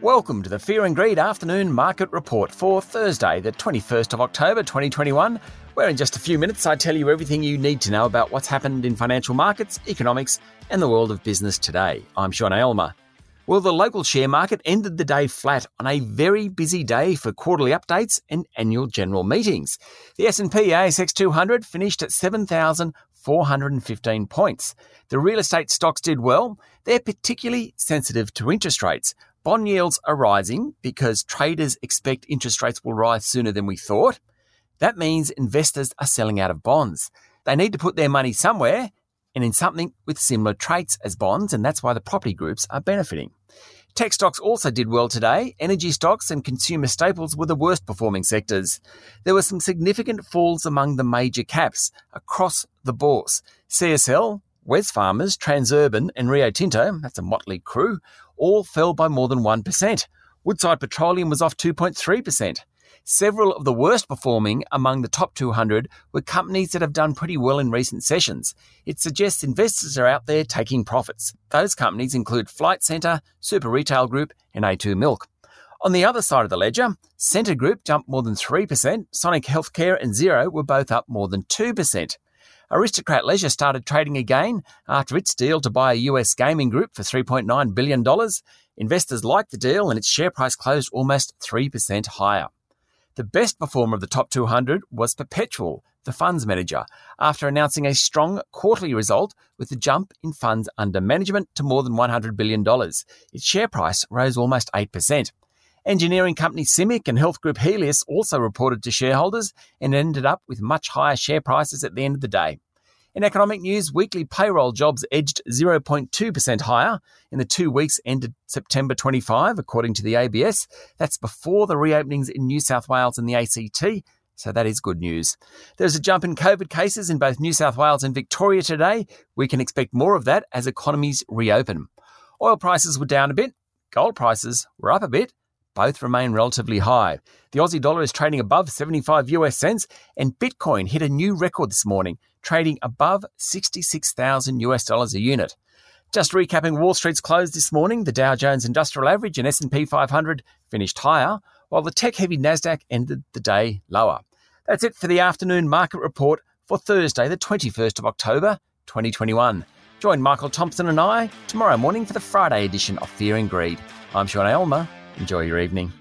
Welcome to the Fear and Greed Afternoon Market Report for Thursday, the 21st of October 2021, where in just a few minutes I tell you everything you need to know about what's happened in financial markets, economics, and the world of business today. I'm Sean Aylmer. Well, the local share market ended the day flat on a very busy day for quarterly updates and annual general meetings. The S&P ASX 200 finished at 7,415 points. The real estate stocks did well. They're particularly sensitive to interest rates, Bond yields are rising because traders expect interest rates will rise sooner than we thought. That means investors are selling out of bonds. They need to put their money somewhere and in something with similar traits as bonds, and that's why the property groups are benefiting. Tech stocks also did well today. Energy stocks and consumer staples were the worst performing sectors. There were some significant falls among the major caps across the bourse. CSL, Wesfarmers, Transurban, and Rio Tinto, that's a motley crew, all fell by more than 1%. Woodside Petroleum was off 2.3%. Several of the worst performing among the top 200 were companies that have done pretty well in recent sessions. It suggests investors are out there taking profits. Those companies include Flight Centre, Super Retail Group, and A2 Milk. On the other side of the ledger, Scentre Group jumped more than 3%, Sonic Healthcare and Xero were both up more than 2%. Aristocrat Leisure started trading again after its deal to buy a US gaming group for $3.9 billion. Investors liked the deal and its share price closed almost 3% higher. The best performer of the top 200 was Perpetual, the funds manager, after announcing a strong quarterly result with a jump in funds under management to more than $100 billion. Its share price rose almost 8%. Engineering company Cimic and health group Healius also reported to shareholders and ended up with much higher share prices at the end of the day. In economic news, weekly payroll jobs edged 0.2% higher in the two weeks ended September 25, according to the ABS. That's before the reopenings in New South Wales and the ACT, so that is good news. There's a jump in COVID cases in both New South Wales and Victoria today. We can expect more of that as economies reopen. Oil prices were down a bit, gold prices were up a bit, both remain relatively high. The Aussie dollar is trading above 75 US cents, and Bitcoin hit a new record this morning, trading above 66,000 US dollars a unit. Just recapping Wall Street's close this morning, the Dow Jones Industrial Average and S&P 500 finished higher, while the tech-heavy Nasdaq ended the day lower. That's it for the afternoon market report for Thursday, the 21st of October, 2021. Join Michael Thomson and I tomorrow morning for the Friday edition of Fear and Greed. I'm Sean Aylmer. Enjoy your evening.